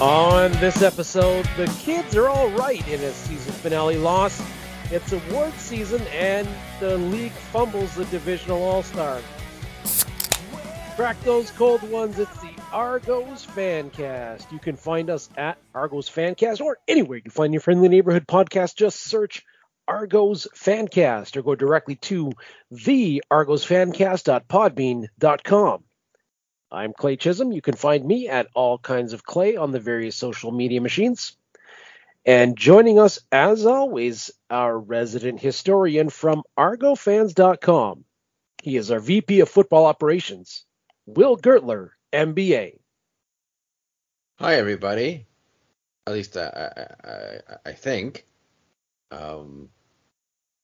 On this episode, the kids are all right in a season finale loss. It's award season, and the league fumbles the divisional all star. Crack those cold ones. It's the Argos Fancast. You can find us at Argos Fancast or anywhere you find your friendly neighborhood podcast. Just search Argos Fancast or go directly to the argosfancast.podbean.com. I'm Clay Chisholm. You can find me at all kinds of Clay on the various social media machines. And joining us, as always, our resident historian from ArgoFans.com. He is our VP of Football Operations, Will Gertler, MBA. Hi, everybody. At least I, I, I, I think. Um,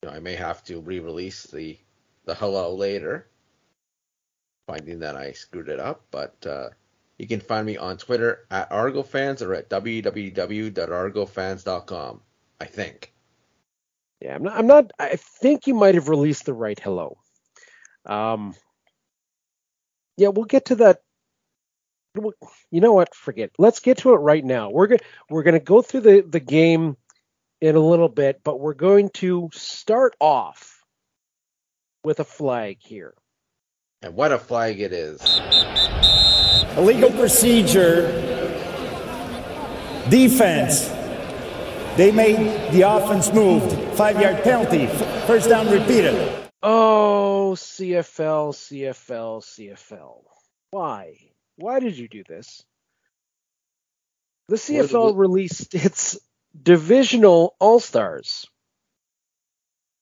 you know, I may have to re-release the the hello later finding that I screwed it up, but uh, you can find me on Twitter at ArgoFans or at www.argofans.com. I think. Yeah, I'm not. I'm not. I think you might have released the right hello. Um. Yeah, we'll get to that. You know what? Forget. Let's get to it right now. We're gonna we're gonna go through the the game in a little bit, but we're going to start off with a flag here. And what a flag it is. Illegal procedure. Defense. They made the offense moved. Five yard penalty. First down repeated. Oh, CFL, CFL, CFL. Why? Why did you do this? The CFL released its divisional All Stars,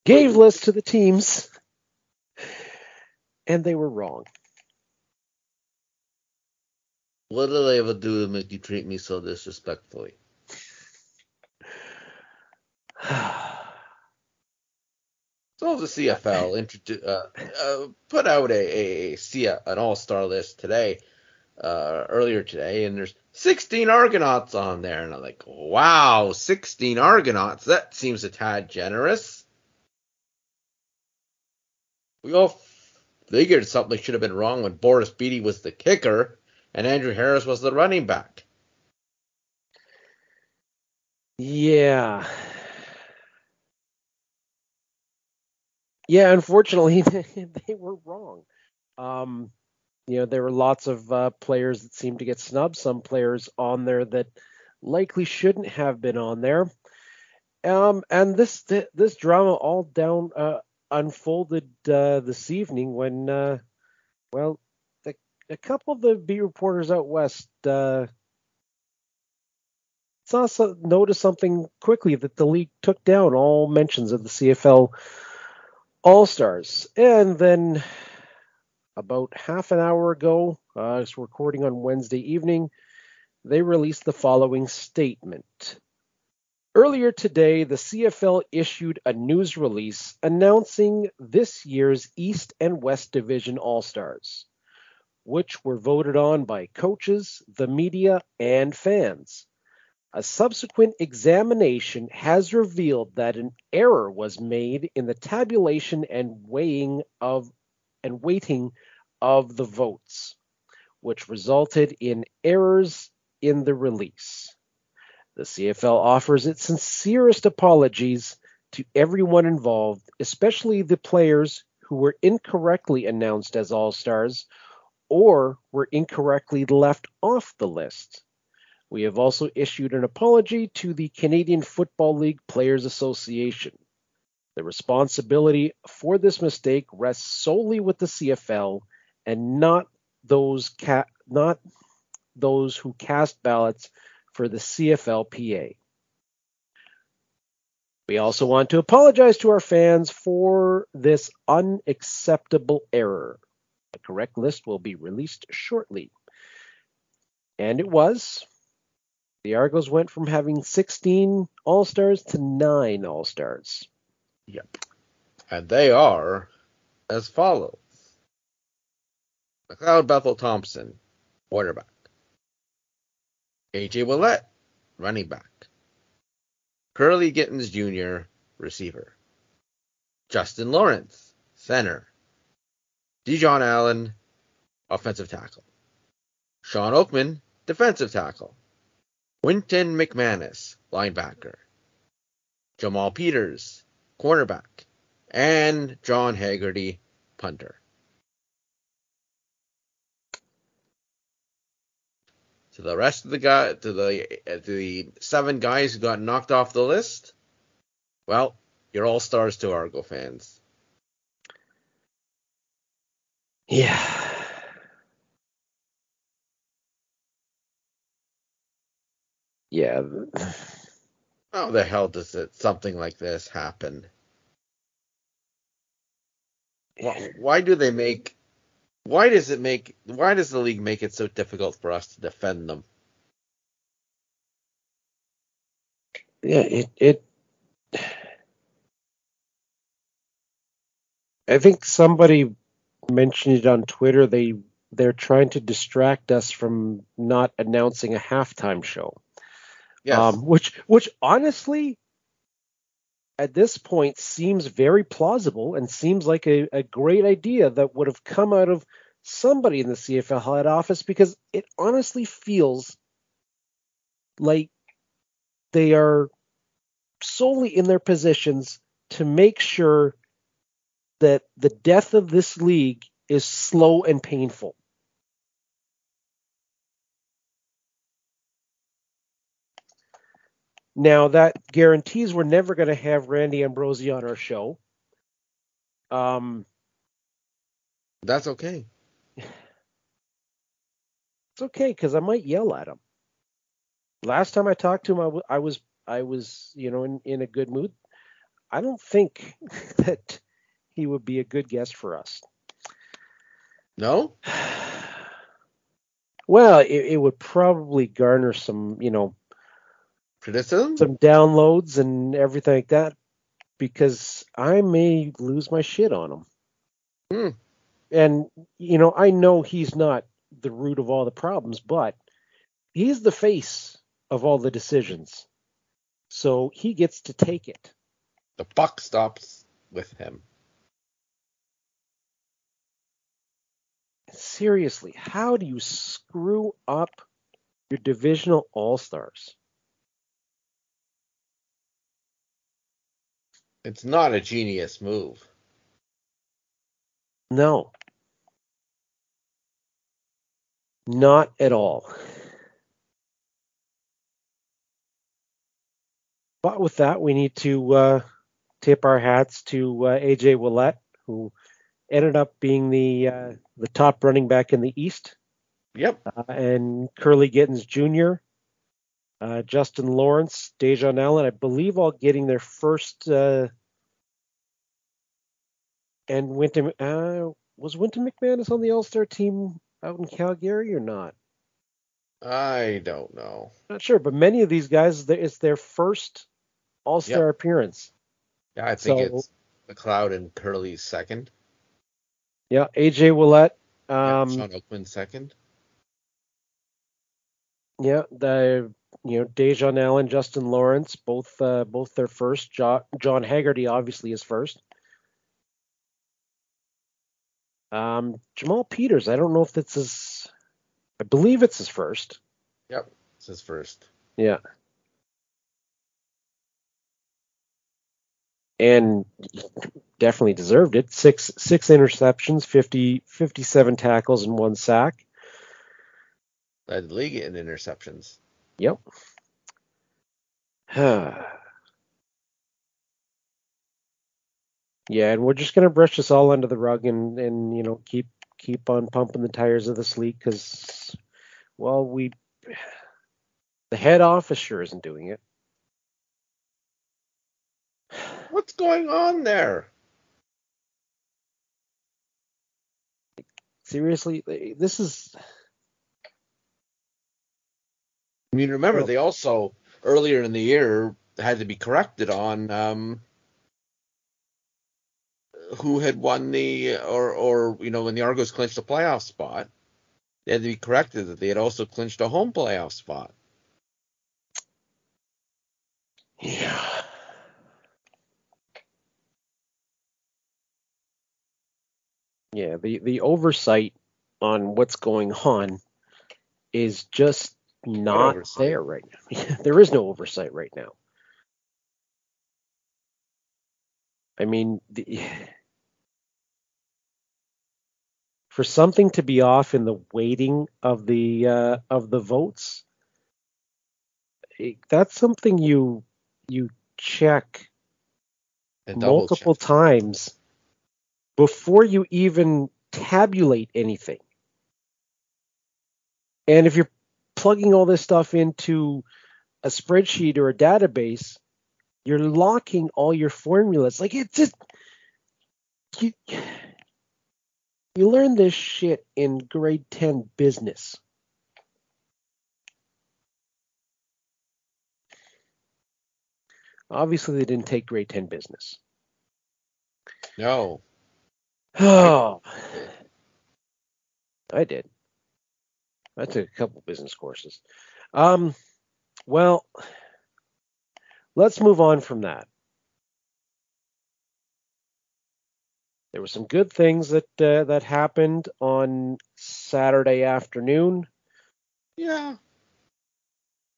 gave lists to the teams, and they were wrong. What did I ever do to make you treat me so disrespectfully? so the CFL introdu- uh, uh, put out a, a, a an All Star list today, uh, earlier today, and there's 16 Argonauts on there, and I'm like, wow, 16 Argonauts. That seems a tad generous. We all figured something should have been wrong when Boris Bede was the kicker and Andrew Harris was the running back. Yeah. Yeah, unfortunately, they were wrong. Um, you know, there were lots of uh, players that seemed to get snubbed, some players on there that likely shouldn't have been on there. Um, and this this drama all down uh, unfolded uh, this evening when, uh, well, the, a couple of the B reporters out west uh, saw noticed something quickly that the league took down all mentions of the CFL All Stars, and then about half an hour ago, uh, I was recording on Wednesday evening, they released the following statement. Earlier today, the CFL issued a news release announcing this year's East and West Division All Stars, which were voted on by coaches, the media, and fans. A subsequent examination has revealed that an error was made in the tabulation and weighing of and weighting of the votes, which resulted in errors in the release. The CFL offers its sincerest apologies to everyone involved, especially the players who were incorrectly announced as All Stars or were incorrectly left off the list. We have also issued an apology to the Canadian Football League Players Association. The responsibility for this mistake rests solely with the CFL and not those ca- not those who cast ballots for the CFLPA. We also want to apologize to our fans for this unacceptable error. The correct list will be released shortly. And it was. The Argos went from having 16 All Stars to 9 All Stars. Yep. And they are as follows McLeod Bethel Thompson, quarterback. AJ Ouellette, running back. Kurleigh Gittens Jr., receiver. Justin Lawrence, center. Dejon Allen, offensive tackle. Shawn Oakman, defensive tackle. Wynton McManus, linebacker. Jamal Peters, cornerback. And John Haggerty, punter. To the rest of the guy, to the uh, to the seven guys who got knocked off the list, well, you're all stars to Argo fans. Yeah. Yeah. How the hell does it something like this happen? Why, why do they make? Why does it make? Why does the league make it so difficult for us to defend them? Yeah, it it I think somebody mentioned it on Twitter. They they're trying to distract us from not announcing a halftime show. Yes. Um, which which honestly at this point seems very plausible and seems like a, a great idea that would have come out of somebody in the CFL head office because it honestly feels like they are solely in their positions to make sure that the death of this league is slow and painful. Now that guarantees we're never going to have Randy Ambrosie on our show. Um, That's okay. it's okay because I might yell at him. Last time I talked to him, I, w- I was I was you know in, in a good mood. I don't think that he would be a good guest for us. No? Well, it, it would probably garner some you know Criticism? some downloads and everything like that because I may lose my shit on him. Hmm. And you know, I know he's not the root of all the problems, but he's the face of all the decisions. So he gets to take it. The buck stops with him. Seriously, how do you screw up your divisional all-stars? It's not a genius move. No. Not at all. But with that, we need to uh, tip our hats to uh, AJ Ouellette, who ended up being the uh, the top running back in the East, Yep. uh, and Kurleigh Gittens Jr., uh, Justin Lawrence, Dejon Allen, I believe, all getting their first. Uh, and Wynton uh, was Wynton McManus on the All Star team out in Calgary or not? I don't know. Not sure, but many of these guys, it's their first All Star appearance. Yeah, I think So- it's McLeod and Kurleigh's second. Yeah, AJ Ouellette. Yeah, Um, Shawn Oakman second. Yeah, the you know Dejon Allen, Justin Lawrence, both uh, both their first. Jo- John Haggerty obviously is first. Um, Jamal Peters, I don't know if it's his. I believe it's his first. Yep. It's his first. Yeah. And definitely deserved it. Six six interceptions, 50, 57 tackles, and one sack. Led the league in interceptions. Yep. yeah, and we're just gonna brush this all under the rug and and you know keep keep on pumping the tires of this league because, well, we the head office sure isn't doing it. What's going on there? Seriously, this is I mean, remember they also earlier in the year had to be corrected on um, who had won the or or you know when the Argos clinched a playoff spot. They had to be corrected that they had also clinched a home playoff spot. yeah. Yeah, the the oversight on what's going on is just not oversight? there right now. there is no oversight right now. I mean, the, for something to be off in the weighting of the uh, of the votes, it- that's something you you check multiple check. times before you even tabulate anything. And if you're plugging all this stuff into a spreadsheet or a database, you're locking all your formulas. Like it's just you, you learn this shit in grade 10 business. Obviously, they didn't take grade 10 business. No. Oh, I did. I took a couple business courses. Um, well, let's move on from that. There were some good things that uh, that happened on Saturday afternoon. Yeah.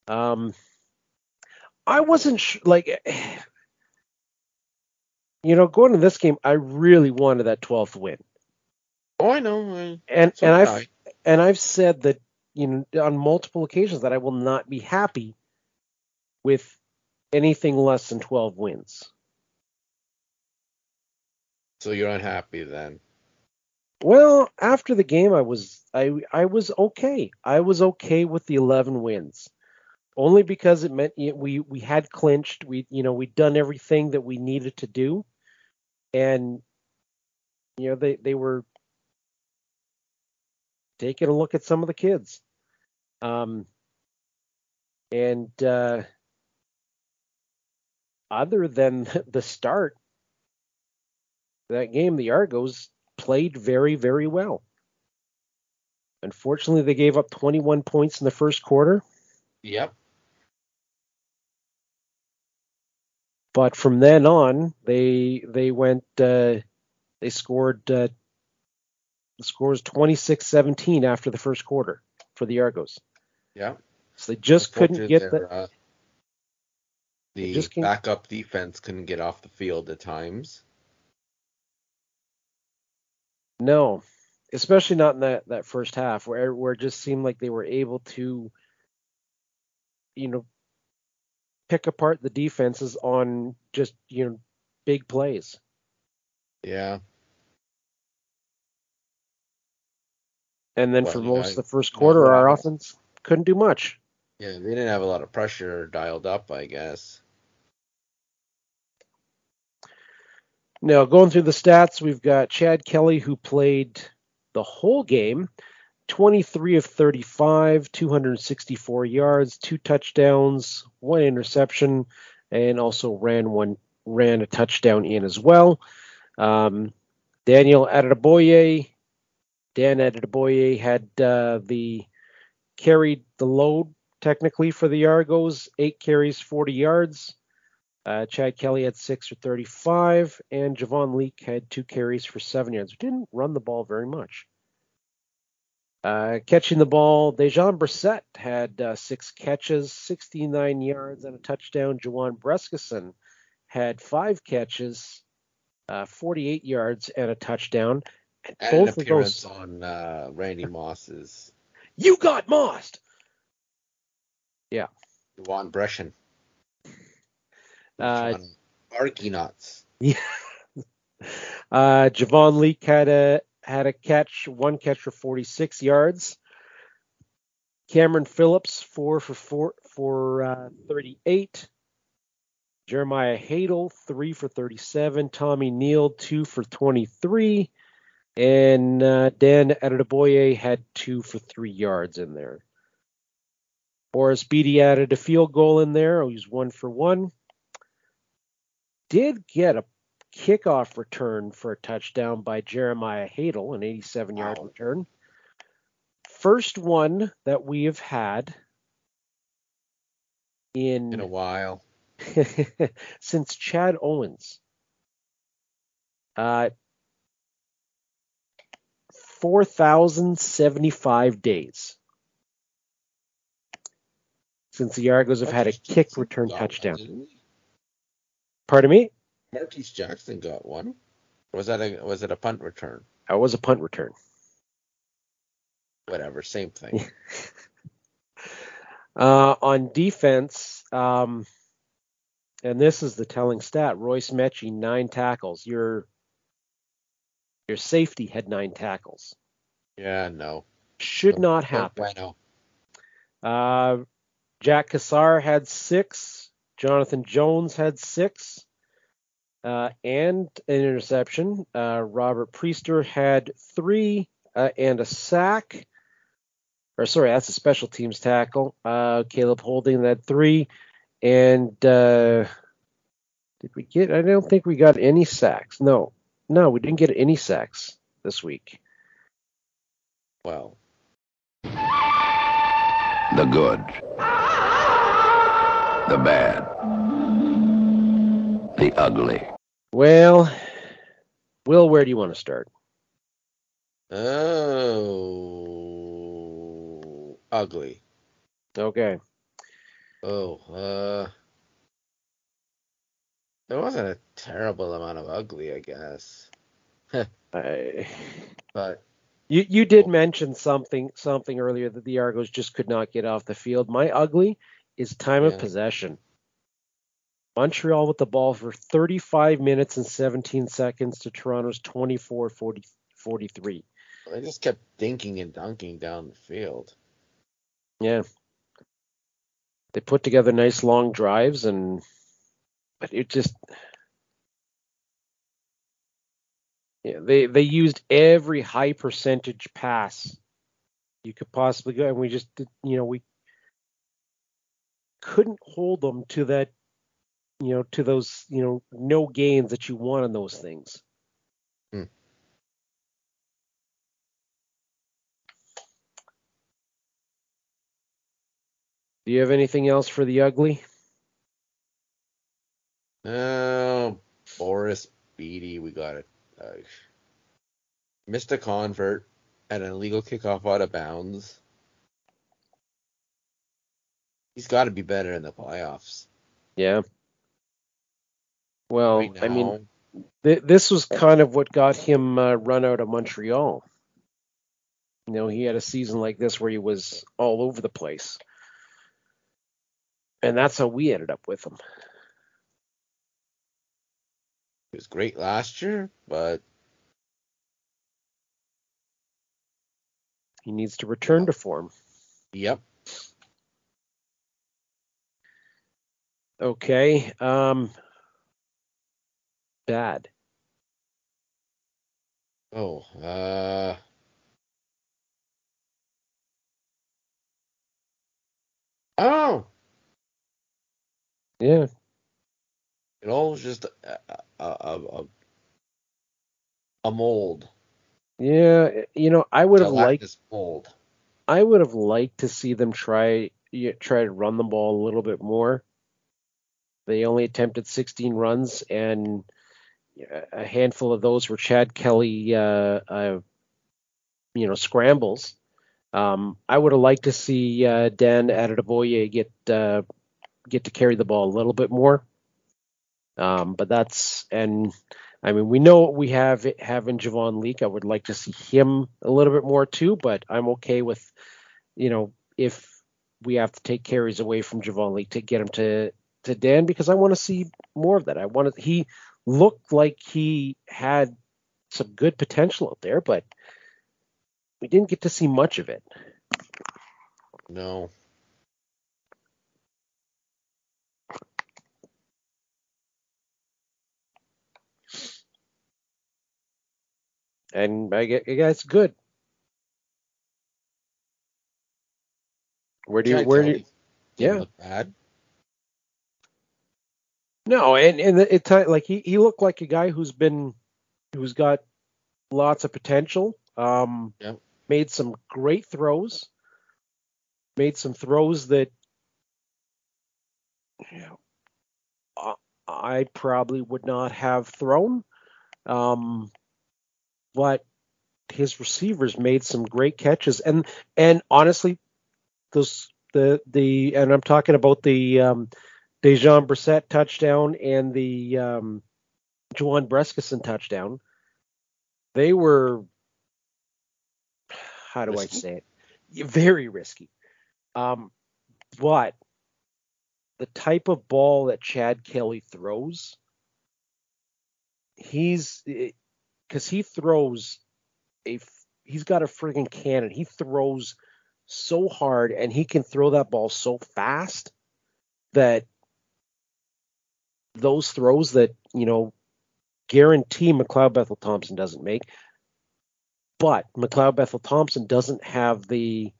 Um, I wasn't sh- like, you know, going to this game, I really wanted that 12th win, Oh, I know. I, and and I've I. and I've said that you know on multiple occasions that I will not be happy with anything less than 12 wins. So you're unhappy then? Well, after the game, I was I I was okay. I was okay with the 11 wins, only because it meant we we had clinched. We you know we'd done everything that we needed to do, and you know they they were taking a look at some of the kids, um, and uh, other than the start, that game, the Argos played very, very well. Unfortunately, they gave up 21 points in the first quarter, Yep. but from then on, they they went uh, they scored uh, the score was 26-17 after the first quarter for the Argos. Yeah. So they just couldn't get their, the uh, the just backup defense couldn't get off the field at times. no, especially not in that that first half where where it just seemed like they were able to you know pick apart the defenses on just you know big plays. Yeah. And then Well, for most of the first quarter, our offense couldn't do much. Yeah, they didn't have a lot of pressure dialed up, I guess. Now, going through the stats, we've got Chad Kelly, who played the whole game 23 of 35, 264 yards, two touchdowns, one interception, and also ran one ran a touchdown in as well. Um, Daniel Adeboye, Dan Adeboye had uh, the carried the load technically for the Argos, eight carries, 40 yards. Uh, Chad Kelly had six for 35, and Javon Leake had two carries for seven yards. Didn't run the ball very much. Uh, catching the ball, Dejon Brissett had uh, six catches, 69 yards, and a touchdown. Juwan Brescacin had five catches, uh, 48 yards, and a touchdown. And an of those, appearance on uh, Randy Moss's you got mossed. Juwan Brescacin. Uh, Juwan Barky nuts. Uh, Javon Leake had a had a catch, one catch for 46 yards. Cameron Phillips four for four for uh, 38. Jeremiah Haydel three for 37. Tommy Nield two for 23. And uh, Dan Adeboye had two for three yards in there. Boris Bede added a field goal in there. He was one for one. Did get a kickoff return for a touchdown by Jeremiah Haydel, an 87 yard Wow. return. First one that we have had in, In a while. since Chad Owens. Uh, 4,075 days. since the Argos have had a kick return touchdown. Pardon me? Martese Jackson got one. Was that a was it a punt return? That was a punt return. Whatever, same thing. Uh, on defense, um, and this is the telling stat: Royce Metchie nine tackles. Your your safety had nine tackles. yeah, no. Should No- not no happen. bueno. Uh, Jack Cassar had six. Jonathan Jones had six. Uh, and an interception. Uh, Robert Priester had three uh, and a sack. Or sorry, that's a special teams tackle. Uh, Caleb Holding had three. And uh, did we get? I don't think we got any sacks. No, no, we didn't get any sacks this week. Well, The good. The bad. The ugly. Well, Will, where do you want to start? oh, ugly. Okay. Oh, uh, there wasn't a terrible amount of ugly, I guess. I, But you you did oh. mention something something earlier that the Argos just could not get off the field. My ugly is time of possession. Montreal with the ball for 35 minutes and 17 seconds to Toronto's 24 40, 43. they just kept dinking and dunking down the field. Yeah. They put together nice long drives and but it just yeah, they they used every high percentage pass you could possibly go and we just did- you know we couldn't hold them to that you know to those you know no gains that you want on those things. Hmm. Do you have anything else for the ugly? Oh, Boris Bede, we got it. Uh, missed a convert and an illegal kickoff out of bounds. He's got to be better in the playoffs. Yeah. Well, Right I mean, th- this was kind of what got him uh, run out of Montreal. You know, he had a season like this where he was all over the place. And that's how we ended up with him. He was great last year, but He needs to return to form. yep. Okay. Um bad. Oh, uh, oh, Yeah. It all was just a, a, a, a, a mold. Yeah, you know, I would have liked this mold. I would have liked to see them try try to run the ball a little bit more. They only attempted 16 runs, and a handful of those were Chad Kelly, uh, uh, you know, scrambles. Um, I would have liked to see uh, Dan Adeboye get uh, get to carry the ball a little bit more. Um, but that's and I mean we know what we have in Javon Leake. I would like to see him a little bit more too, but I'm okay with you know if we have to take carries away from Javon Leake to get him to to Dan because I want to see more of that. I wanted he looked like he had some good potential out there, but we didn't get to see much of it. No. And I guess, I guess it's good. Where do you where do you, yeah. bad. No, and and it's it like he he looked like a guy who's been who's got lots of potential. Um, Yep. made some great throws. Made some throws that you know, I- I probably would not have thrown. Um, but his receivers made some great catches, and and honestly, those the the and I'm talking about the um, Dejon Brissett touchdown and the um, Juwan Brescacin touchdown. They were how do Risky? I say it? Very risky. Um, but the type of ball that Chad Kelly throws, he's because he throws a he's got a friggin' cannon. He throws so hard and he can throw that ball so fast that those throws that you know guarantee McLeod Bethel Thompson doesn't make. But McLeod Bethel Thompson doesn't have the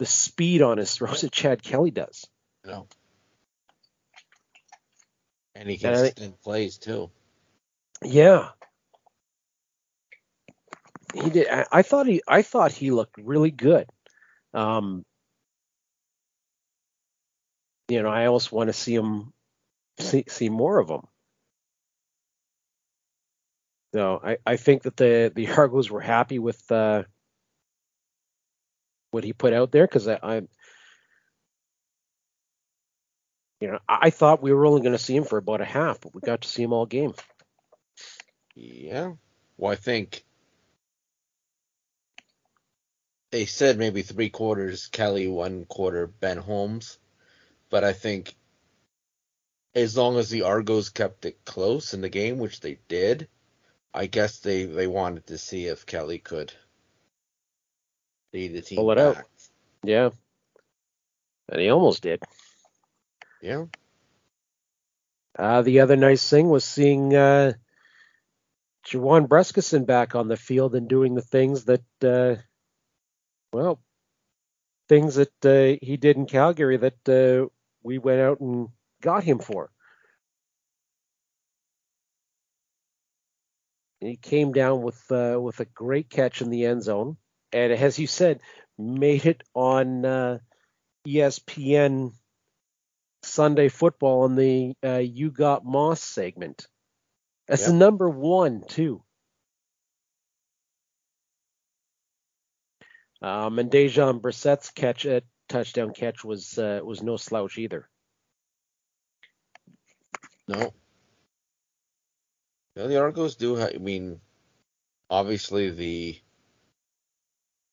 the speed on his throws that Chad Kelly does. No. And he can And I think- extend plays too. Yeah. He did. I, I thought he. I thought he looked really good. Um, you know, I almost want to see him see see more of him. So I, I think that the the Argos were happy with uh, what he put out there because I, I, you know, I thought we were only going to see him for about a half, but we got to see him all game. Yeah. Well, I think they said maybe three quarters Kelly, one quarter Ben Holmes, but I think as long as the Argos kept it close in the game, which they did, I guess they they wanted to see if Kelly could lead the team Pull it out. Yeah. And he almost did. Yeah. Uh, the other nice thing was seeing uh, Juwan Brescacin back on the field and doing the things that, uh, well, things that uh, he did in Calgary that uh, we went out and got him for. He came down with uh, with a great catch in the end zone, and as you said, made it on uh, ESPN Sunday Football on the uh, "You Got Moss" segment. That's Yep. number one too. Um, and Dejon Brissett's catch, uh, touchdown catch, was uh, was no slouch either. No. Yeah, the Argos do. Ha- I mean, obviously the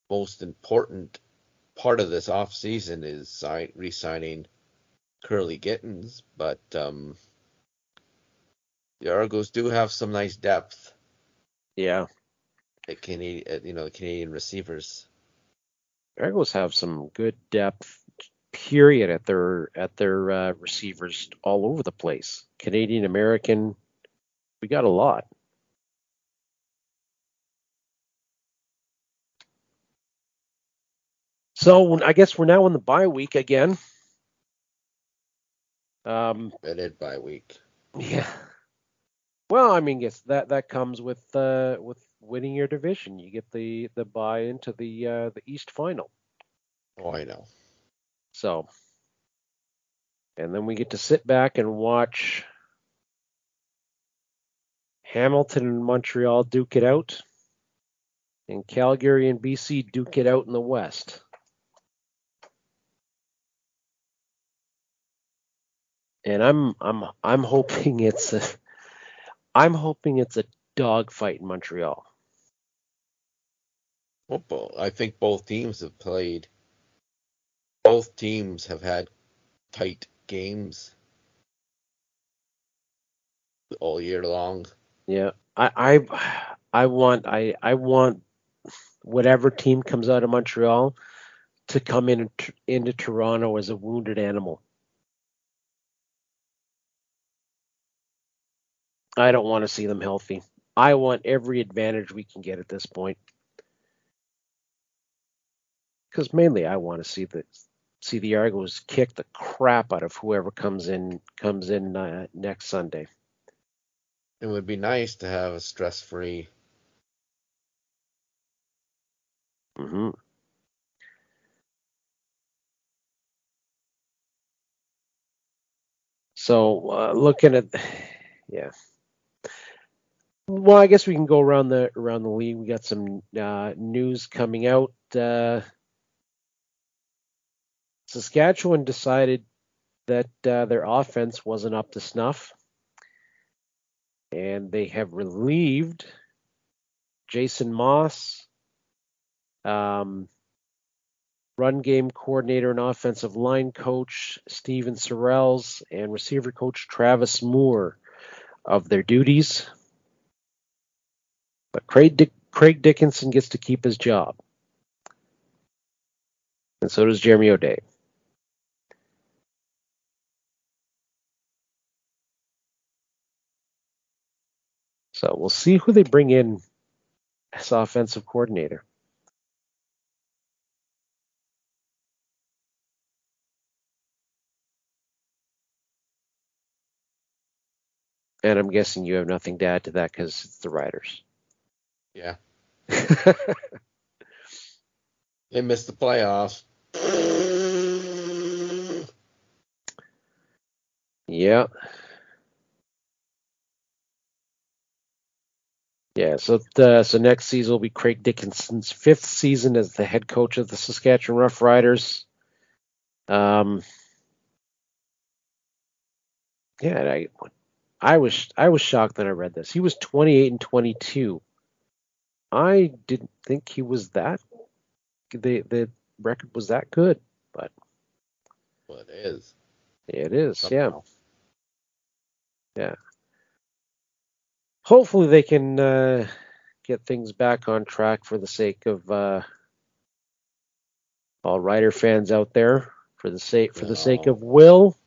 most important part of this off season is si- re-signing Kurleigh Gittens, but um, the Argos do have some nice depth Yeah, at Canadian, at, you know, the Canadian receivers. Argos have some good depth. Period at their at their uh, receivers all over the place. Canadian American, we got a lot. So I guess we're now in the bye week again. Um, Vetted by week. yeah. Well, I mean, yes, that that comes with uh, with winning your division. You get the the buy into the uh, the East Final. Oh, I know. So, and then we get to sit back and watch Hamilton and Montreal duke it out, and Calgary and BC duke it out in the West. And I'm I'm I'm hoping it's a I'm hoping it's a dogfight in Montreal. Football. I think both teams have played. Both teams have had tight games all year long. Yeah, I I I want I I want whatever team comes out of Montreal to come in into Toronto as a wounded animal. I don't want to see them healthy. I want every advantage we can get at this point. Because mainly I want to see the see the Argos kick the crap out of whoever comes in comes in uh, next Sunday. It would be nice to have a stress-free. hmm So uh, looking at, yeah. Well, I guess we can go around the around the league. We got some uh, news coming out. Uh, Saskatchewan decided that uh, their offense wasn't up to snuff, and they have relieved Jason Maas, um, run game coordinator and offensive line coach Steven Sorrells, and receiver coach Travis Moore of their duties. But Craig, Dick, Craig Dickenson gets to keep his job. And so does Jeremy O'Day. So we'll see who they bring in as offensive coordinator. And I'm guessing you have nothing to add to that because it's the Riders. Yeah. they missed the playoffs. yeah. Yeah, so the, so next season will be Craig Dickenson's fifth season as the head coach of the Saskatchewan Roughriders. Um, yeah, I I was I was shocked that I read this. He was 28 and 22. I didn't think he was that the the record was that good, but well, it is. It is, Somehow. yeah. Yeah hopefully they can uh, get things back on track for the sake of uh, all Rider fans out there. For the sake for the sake of Will,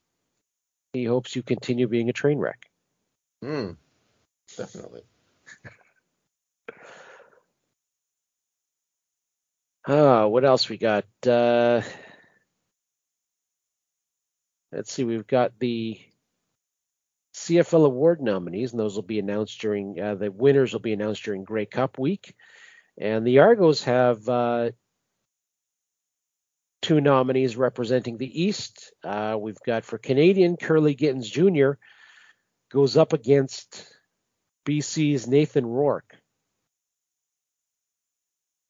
he hopes you continue being a train wreck. Hmm. Definitely. Ah, what else we got? Uh, let's see. We've got the CFL award nominees, and those will be announced during uh, the winners will be announced during Grey Cup week. And the Argos have uh, two nominees representing the East. Uh, we've got for Canadian Kurleigh Gittens Jr. goes up against BC's Nathan Rourke.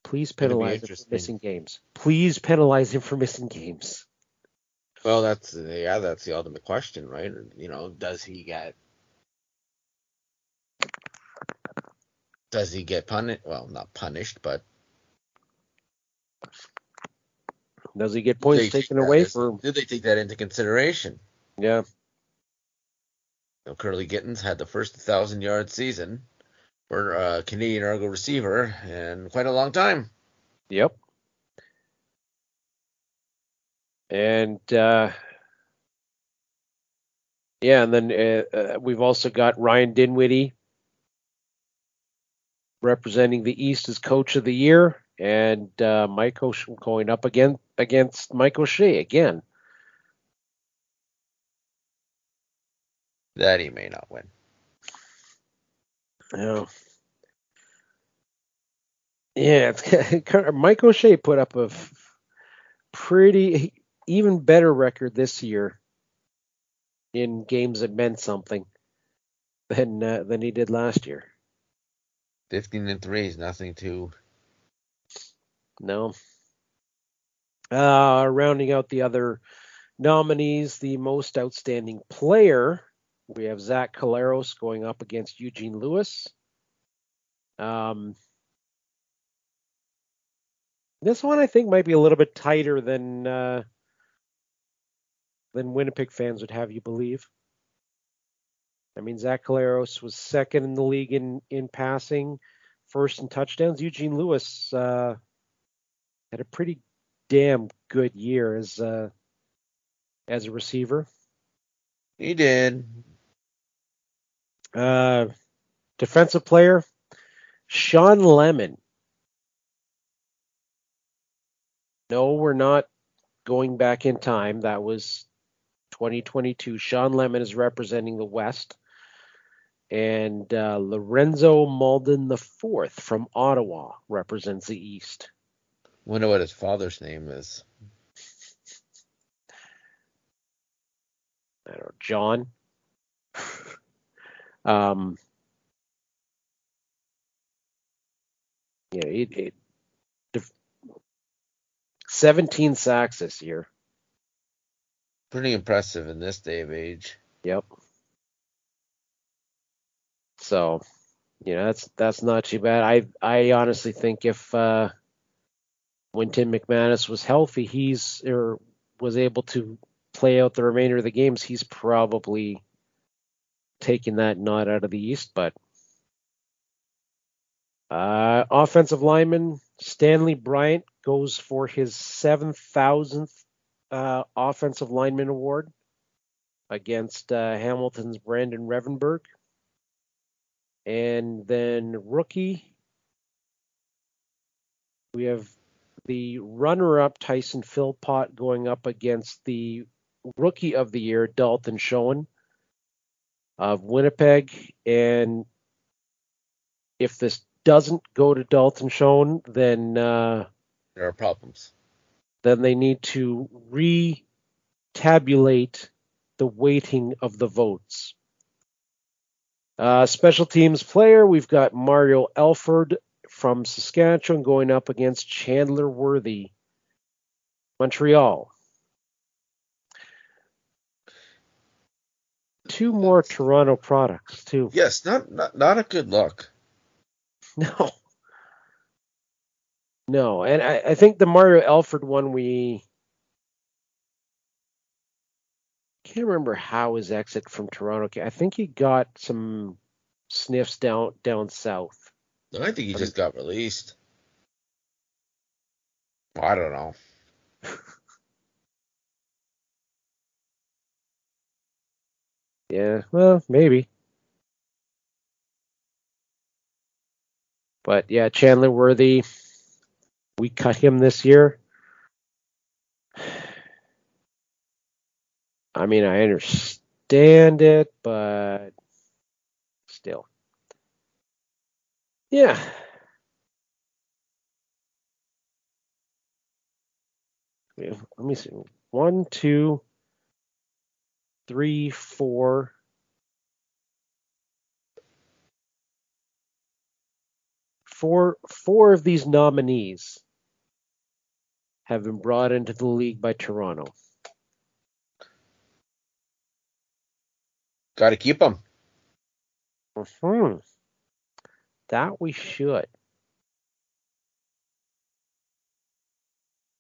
Please penalize him for missing games. Please penalize him for missing games. Well, that's yeah, that's the ultimate question, right? You know, does he get does he get punished? Well, not punished, but does he get points taken away for? Did they take that into consideration? Yeah. You know, Kurleigh Gittens had the first thousand yard season for a Canadian Argo receiver in quite a long time. Yep. And uh, yeah, and then uh, uh, we've also got Ryan Dinwiddie representing the East as Coach of the Year, and uh, Mike O'Shea going up again against Mike O'Shea again. That he may not win. Yeah. Yeah, Mike O'Shea put up a pretty even better record this year in games that meant something than uh, than he did last year. Fifteen and three is nothing to. No. Uh, rounding out the other nominees, the most outstanding player, we have Zach Collaros going up against Eugene Lewis. Um, this one I think might be a little bit tighter than uh, than Winnipeg fans would have you believe. I mean, Zach Collaros was second in the league in, in passing, first in touchdowns. Eugene Lewis uh, had a pretty damn good year as uh, as a receiver. He did. Uh, defensive player, Shawn Lemon. No, we're not going back in time. That was 2022. Shawn Lemon is representing the West. And uh, Lorenzo Mauldin IV from Ottawa represents the East. Wonder what his father's name is. I don't know, John. um, yeah, it, it, 17 sacks this year. Pretty impressive in this day of age. Yep. So, you know, that's that's not too bad. I I honestly think if uh when Tim McManus was healthy, he's or was able to play out the remainder of the games, he's probably taking that nod out of the East, but uh, offensive lineman Stanley Bryant goes for his 7,000th uh, offensive lineman award against uh, Hamilton's Brandon Revenberg. And then rookie, we have the runner-up Tyson Philpot going up against the rookie of the year Dalton Schoen of Winnipeg. And if this doesn't go to Dalton Schoen, then uh, There are problems. Then they need to re-tabulate the weighting of the votes. Uh, special teams player, we've got Mario Alford from Saskatchewan going up against Chandler Worthy, Montreal. Two more Toronto products, too. Yes, not not, not a good look. No. No, and I, I think the Mario Alford one we can't remember how his exit from Toronto. I think he got some sniffs down down south. I think he just got released. I don't know. Yeah, well, maybe. But yeah, Chandler Worthy, we cut him this year. I mean, I understand it, but still. Yeah. Let me see. One, two, three, four. Four, four of these nominees have been brought into the league by Toronto. Got to keep him. Hmm. That we should.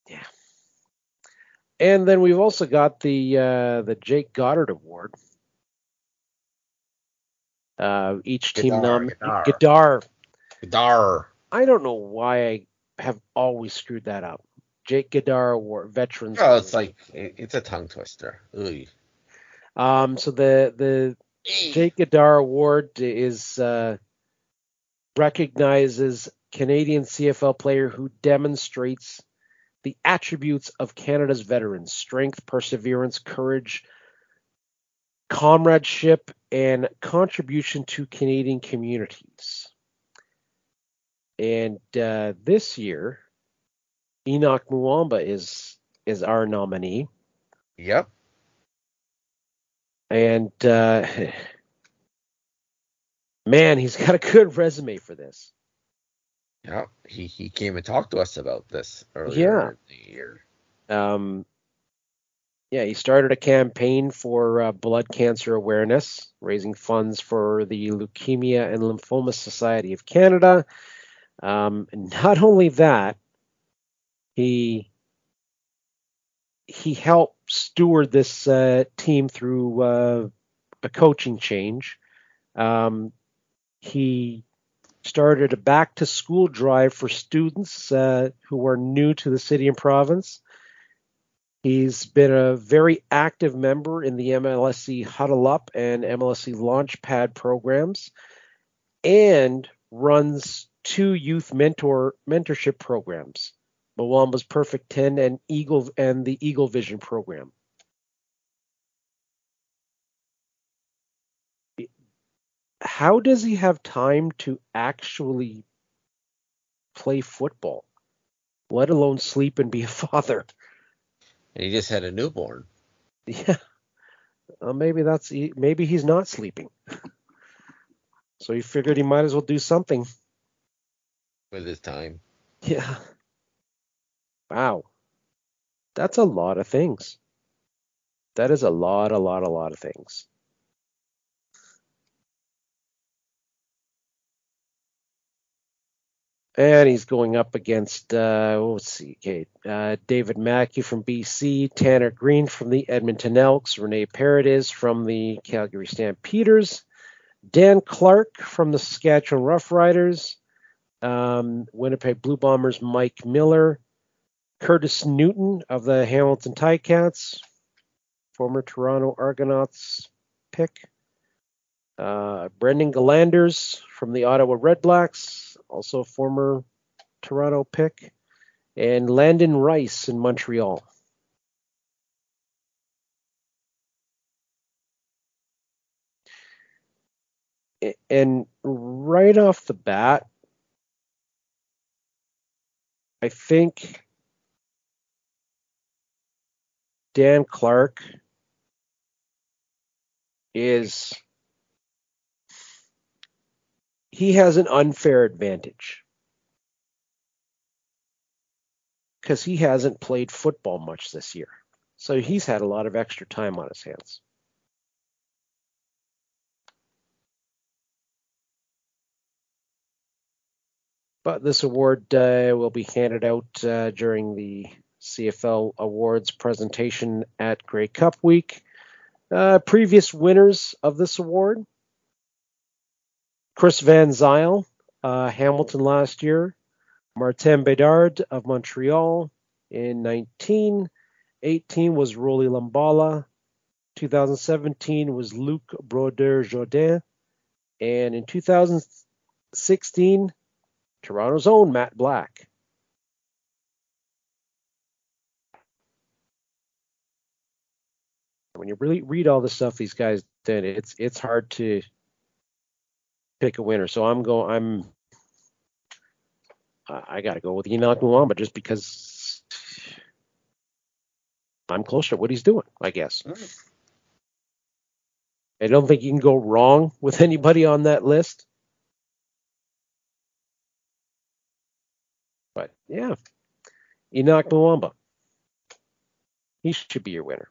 Yeah. And then we've also got the uh, the Jake Goddard Award. Uh, each team nom Gaudaur. Gaudaur. I don't know why I have always screwed that up. Jake Gaudaur Award, Veterans. Oh, it's like it's a tongue twister. Ooh. Um, so the the Jake Gaudaur Award is uh, recognizes Canadian CFL player who demonstrates the attributes of Canada's veterans: strength, perseverance, courage, comradeship, and contribution to Canadian communities. And uh, this year, Henoc Muamba is is our nominee. Yep. and uh, man, he's got a good resume for this. Yeah, He he came and talked to us about this earlier Yeah. in the year. Um, yeah, he started a campaign for uh, blood cancer awareness, raising funds for the Leukemia and Lymphoma Society of Canada. Um, not only that, he he helped steward this uh, team through uh, a coaching change. Um, he started a back to school drive for students uh, who are new to the city and province. He's been a very active member in the MLSE Huddle Up and MLSE Launchpad programs and runs two youth mentor mentorship programs, Muamba's Perfect 10 and Eagle and the Eagle Vision program. How does he have time to actually play football, let alone sleep and be a father? And he just had a newborn. Yeah. Uh, maybe that's maybe he's not sleeping. So he figured he might as well do something. with his time. Yeah. Wow. That's a lot of things. That is a lot, a lot, a lot of things. And he's going up against, uh, let's see, okay, uh, David Mackie from BC, Tanner Greene from the Edmonton Elks, Renee Paredes from the Calgary Stampeders, Dan Clark from the Saskatchewan Roughriders, um, Winnipeg Blue Bombers Mike Miller, Curtis Newton of the Hamilton Ticats, former Toronto Argonauts pick, uh, Brendan Gillanders from the Ottawa Redblacks, also a former Toronto pick, and Landon Rice in Montreal. And right off the bat, I think Dan Clark is he has an unfair advantage because he hasn't played football much this year. So he's had a lot of extra time on his hands. But this award uh, will be handed out uh, during the CFL Awards presentation at Grey Cup Week. Uh, previous winners of this award Chris Van Zeyl, uh, Hamilton last year, Martin Bedard of Montreal in 19. 18 was Rolly Lumbala. 2017 was Luc Brodeur Jourdain. And in 2016, Toronto's own Matt Black. When you really read all the stuff these guys did, it's it's hard to pick a winner. So I'm going. I'm. I got to go with Henoc Muamba just because I'm closer to what he's doing. I guess. Mm. I don't think you can go wrong with anybody on that list. But yeah, Henoc Muamba. He should be your winner.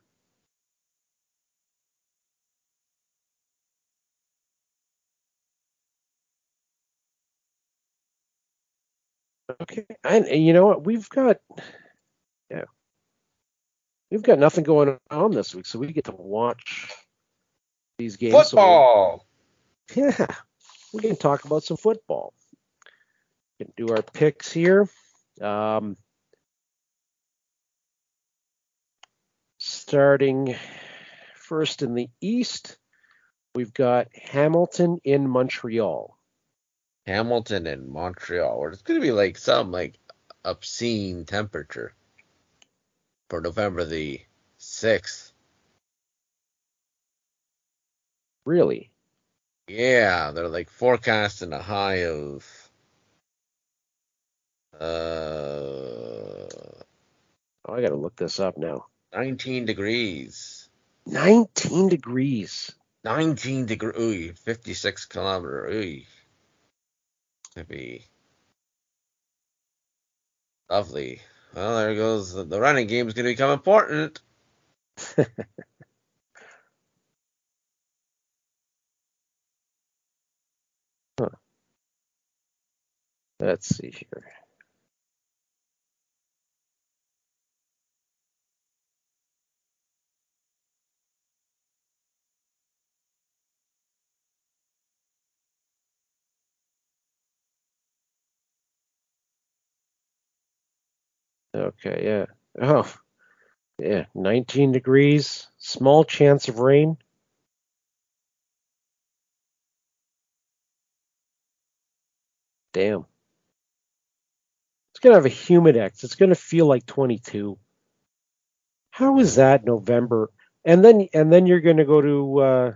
Okay, and, and you know what? We've got, yeah, we've got nothing going on this week, so we get to watch these games. So Football. we'll- yeah, we can talk about some football. We can do our picks here. Um, starting first in the East, we've got Hamilton in Montreal. Hamilton and Montreal. Where it's going to be like some like obscene temperature for November the sixth. Really? Yeah, they're like forecasting a high of uh Oh, I got to look this up now. 19 degrees. 19 degrees. 19 degree, 56 kilometer. Ooh. Could be lovely. Well, there goes the, the running game is going to become important. Let's see here. Okay, yeah. Oh, yeah, 19 degrees, small chance of rain. Damn. It's going to have a humidex. It's going to feel like 22. How is that November? And then and then you're going to go to uh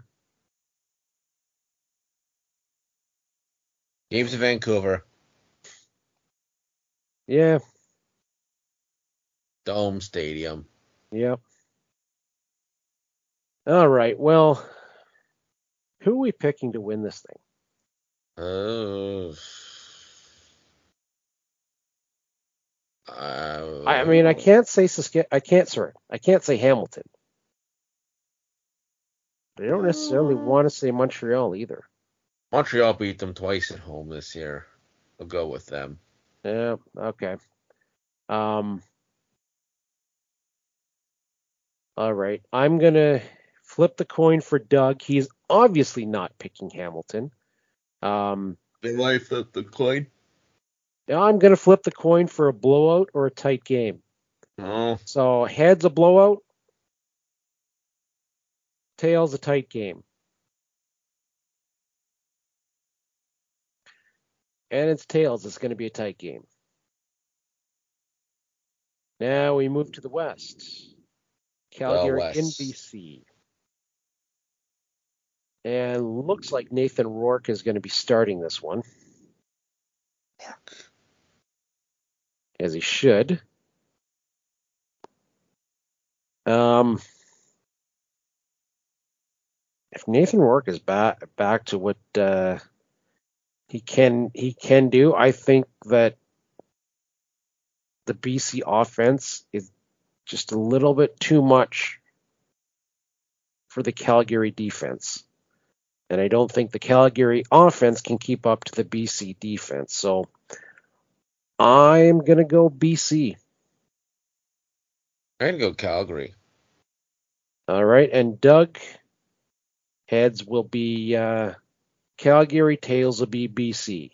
Games in Vancouver, yeah, Dome Stadium. Yep. All right. Well, who are we picking to win this thing? Oh. Uh, I, I mean, I can't say Sask- I can't sorry, I can't say Hamilton But I don't necessarily want to say Montreal either. Montreal beat them twice at home this year. I'll go with them. Yeah, okay. Um, all right. I'm going to flip the coin for Doug. He's obviously not picking Hamilton. Um, They life up the coin. now I'm going to flip the coin for a blowout or a tight game. Oh, So heads a blowout, tails a tight game. And it's tails. It's going to be a tight game. Now we move to the west. Calgary in West. And looks like Nathan Rourke is going to be starting this one, Yeah. as he should. Um, if Nathan Rourke is back back to what uh, he can he can do, I think that the BC offense is just a little bit too much for the Calgary defense. And I don't think the Calgary offense can keep up to the BC defense. So I'm going to go BC. I'm gonna go Calgary. All right. And Doug, heads will be uh, Calgary, tails will be BC.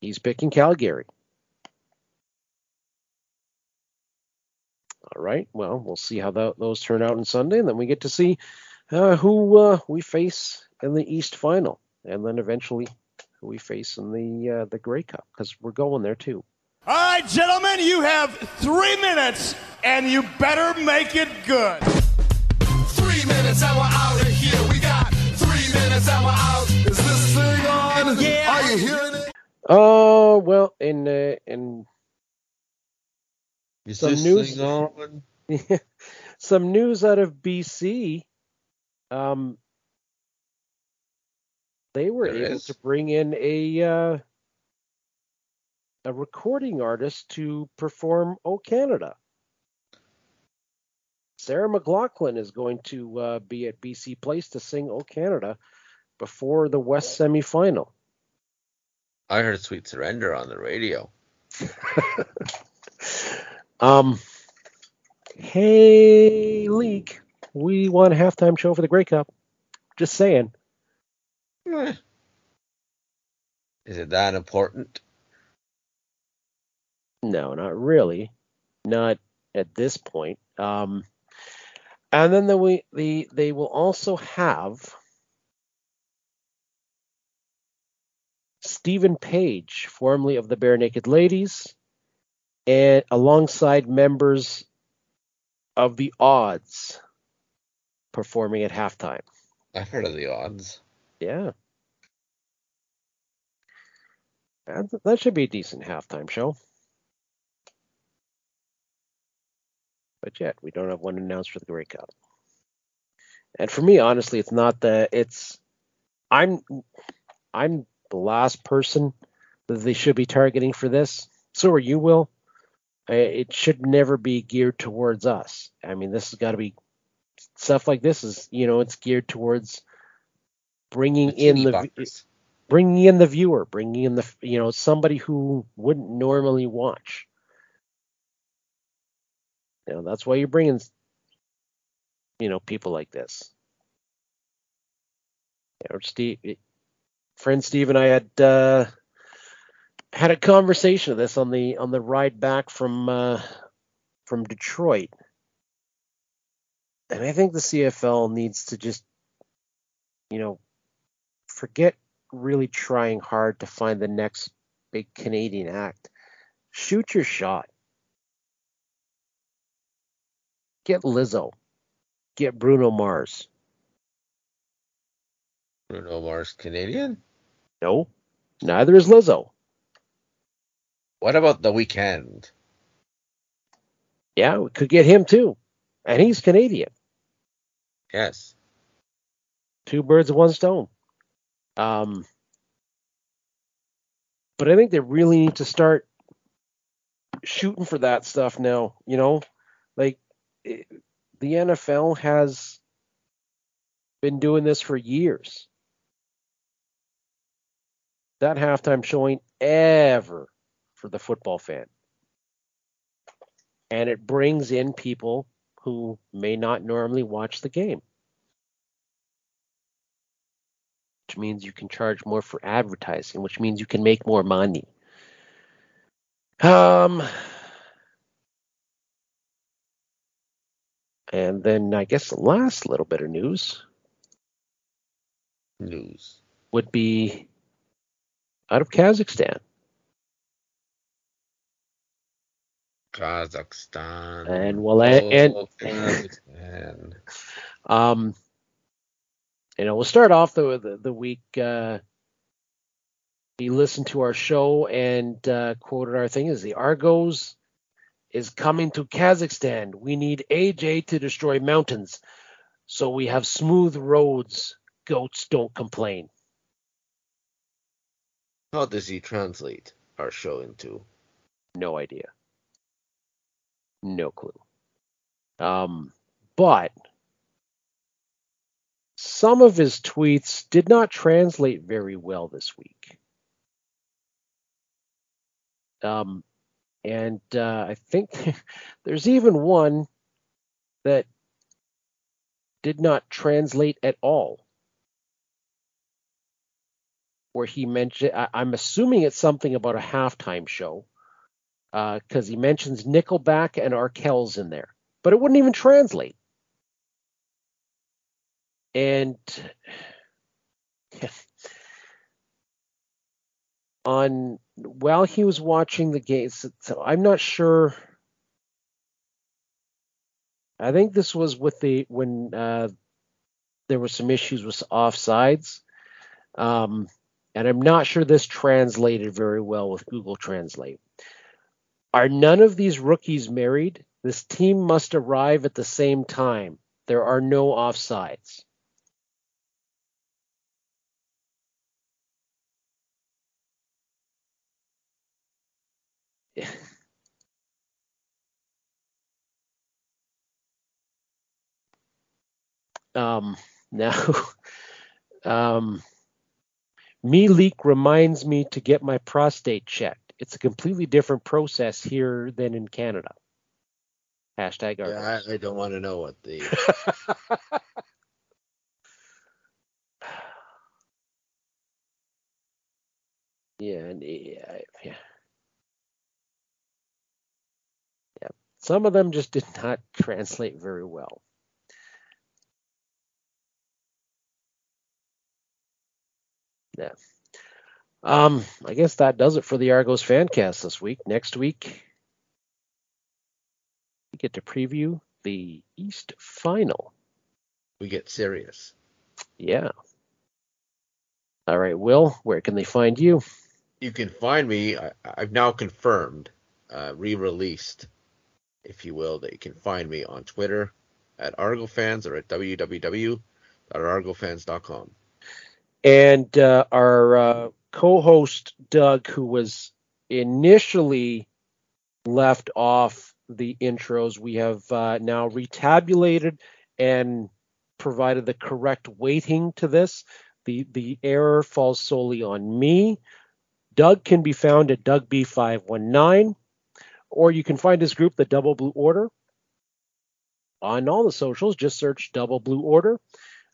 He's picking Calgary. All right. Well, we'll see how tho- those turn out on Sunday, and then we get to see uh, who uh, we face in the East Final, and then eventually who we face in the uh, the Grey Cup, because we're going there too. All right, gentlemen, you have three minutes, and you better make it good. Three minutes and we're out of here. We got three minutes and we're out. Is this thing on? Yeah. Are you hearing it? Oh well, in uh, in Is Some this news- thing on? some news out of BC. Um, they were There able is. to bring in a uh, a recording artist to perform "O Canada." Sarah McLachlan is going to uh, be at BC Place to sing "O Canada" before the West semifinal. I heard Sweet Surrender on the radio. Um, hey, League, we want a halftime show for the Grey Cup. Just saying. Eh. Is it that important? No, not really. Not at this point. Um, and then the, we the they will also have Steven Page, formerly of the Barenaked Ladies, and alongside members of the Odds, performing at halftime. I've heard of the odds. Yeah. That, that should be a decent halftime show. But yet, we don't have one announced for the Grey Cup. And for me, honestly, it's not that it's I'm I'm the last person that they should be targeting for this. So are you, Will. It should never be geared towards us. I mean, this has got to be stuff like this is you know it's geared towards bringing The in the bringing in the viewer, bringing in the you know somebody who wouldn't normally watch. You know that's why you're bringing you know people like this. You know, Steve, friend Steve and I had uh, had a conversation of this on the on the ride back from uh, from Detroit, and I think the CFL needs to just you know forget really trying hard to find the next big Canadian act. Shoot your shot. Get Lizzo. Get Bruno Mars. Bruno Mars Canadian? No, neither is Lizzo. What about the Weeknd? Yeah, we could get him too. And he's Canadian. Yes. Two birds with one stone. Um, but I think they really need to start shooting for that stuff now. You know, like it, the NFL has been doing this for years. That halftime showing ever for the football fan. And it brings in people who may not normally watch the game. Which means you can charge more for advertising, which means you can make more money. Um, and then I guess the last little bit of news News. would be out of Kazakhstan. Kazakhstan. And well, and, Oh, Kazakhstan. Um, you know, we'll start off the the, the week. Uh, he listened to our show and uh, quoted our thing is the Argos is coming to Kazakhstan. We need AJ to destroy mountains, so we have smooth roads. Goats don't complain. How does he translate our show into? No idea. No clue. Um, but some of his tweets did not translate very well this week. Um, and uh, I think there's even one that did not translate at all. Where he mentioned, I, I'm assuming it's something about a halftime show because he mentions Nickelback and Arkells in there, but it wouldn't even translate. And on while he was watching the game, so, so I'm not sure. I think this was with the when uh, there were some issues with offsides, um, and I'm not sure this translated very well with Google Translate. Are none of these rookies married? This team must arrive at the same time. There are no offsides. um, now, um, me leak reminds me to get my prostate checked. It's a completely different process here than in Canada. Hashtag Yeah, I, I don't want to know what the. yeah, and yeah, yeah. Yeah. Some of them just did not translate very well. Yeah. Um, I guess that does it for the Argos Fancast this week. Next week, we get to preview the East Final. we get serious. Yeah. All right, Will, where can they find you? You can find me. I, I've now confirmed, uh, re-released, if you will, that you can find me on Twitter at ArgoFans or at www.argofans.com. And uh, our uh, co-host Doug, who was initially left off the intros, we have uh, now retabulated and provided the correct weighting to this. The the error falls solely on me. Doug can be found at DougB519, or you can find his group, the Double Blue Order, on all the socials. Just search Double Blue Order,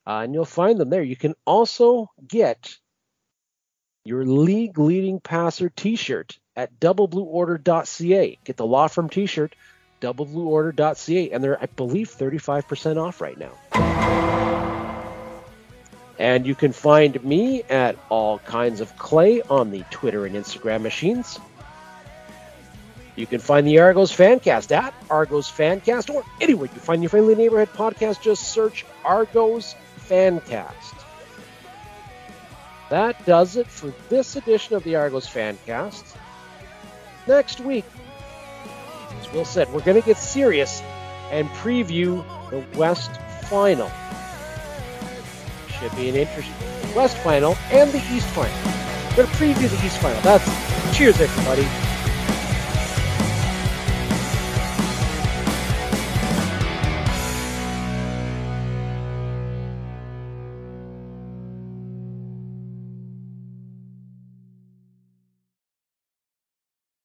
uh, and you'll find them there. You can also get your league leading passer T-shirt at doubleblueorder.ca. Get the law firm T-shirt, doubleblueorder.ca, and they're I believe 35% off right now. And you can find me at all kinds of clay on the Twitter and Instagram machines. You can find the Argos Fancast at Argos Fancast or anywhere you find your friendly neighborhood podcast. Just search Argos Fancast. That does it for this edition of the Argos Fancast. Next week, as Will said, we're going to get serious and preview the West Final. Should be an interesting West Final and the East Final. We're going to preview the East Final. That's cheers, everybody.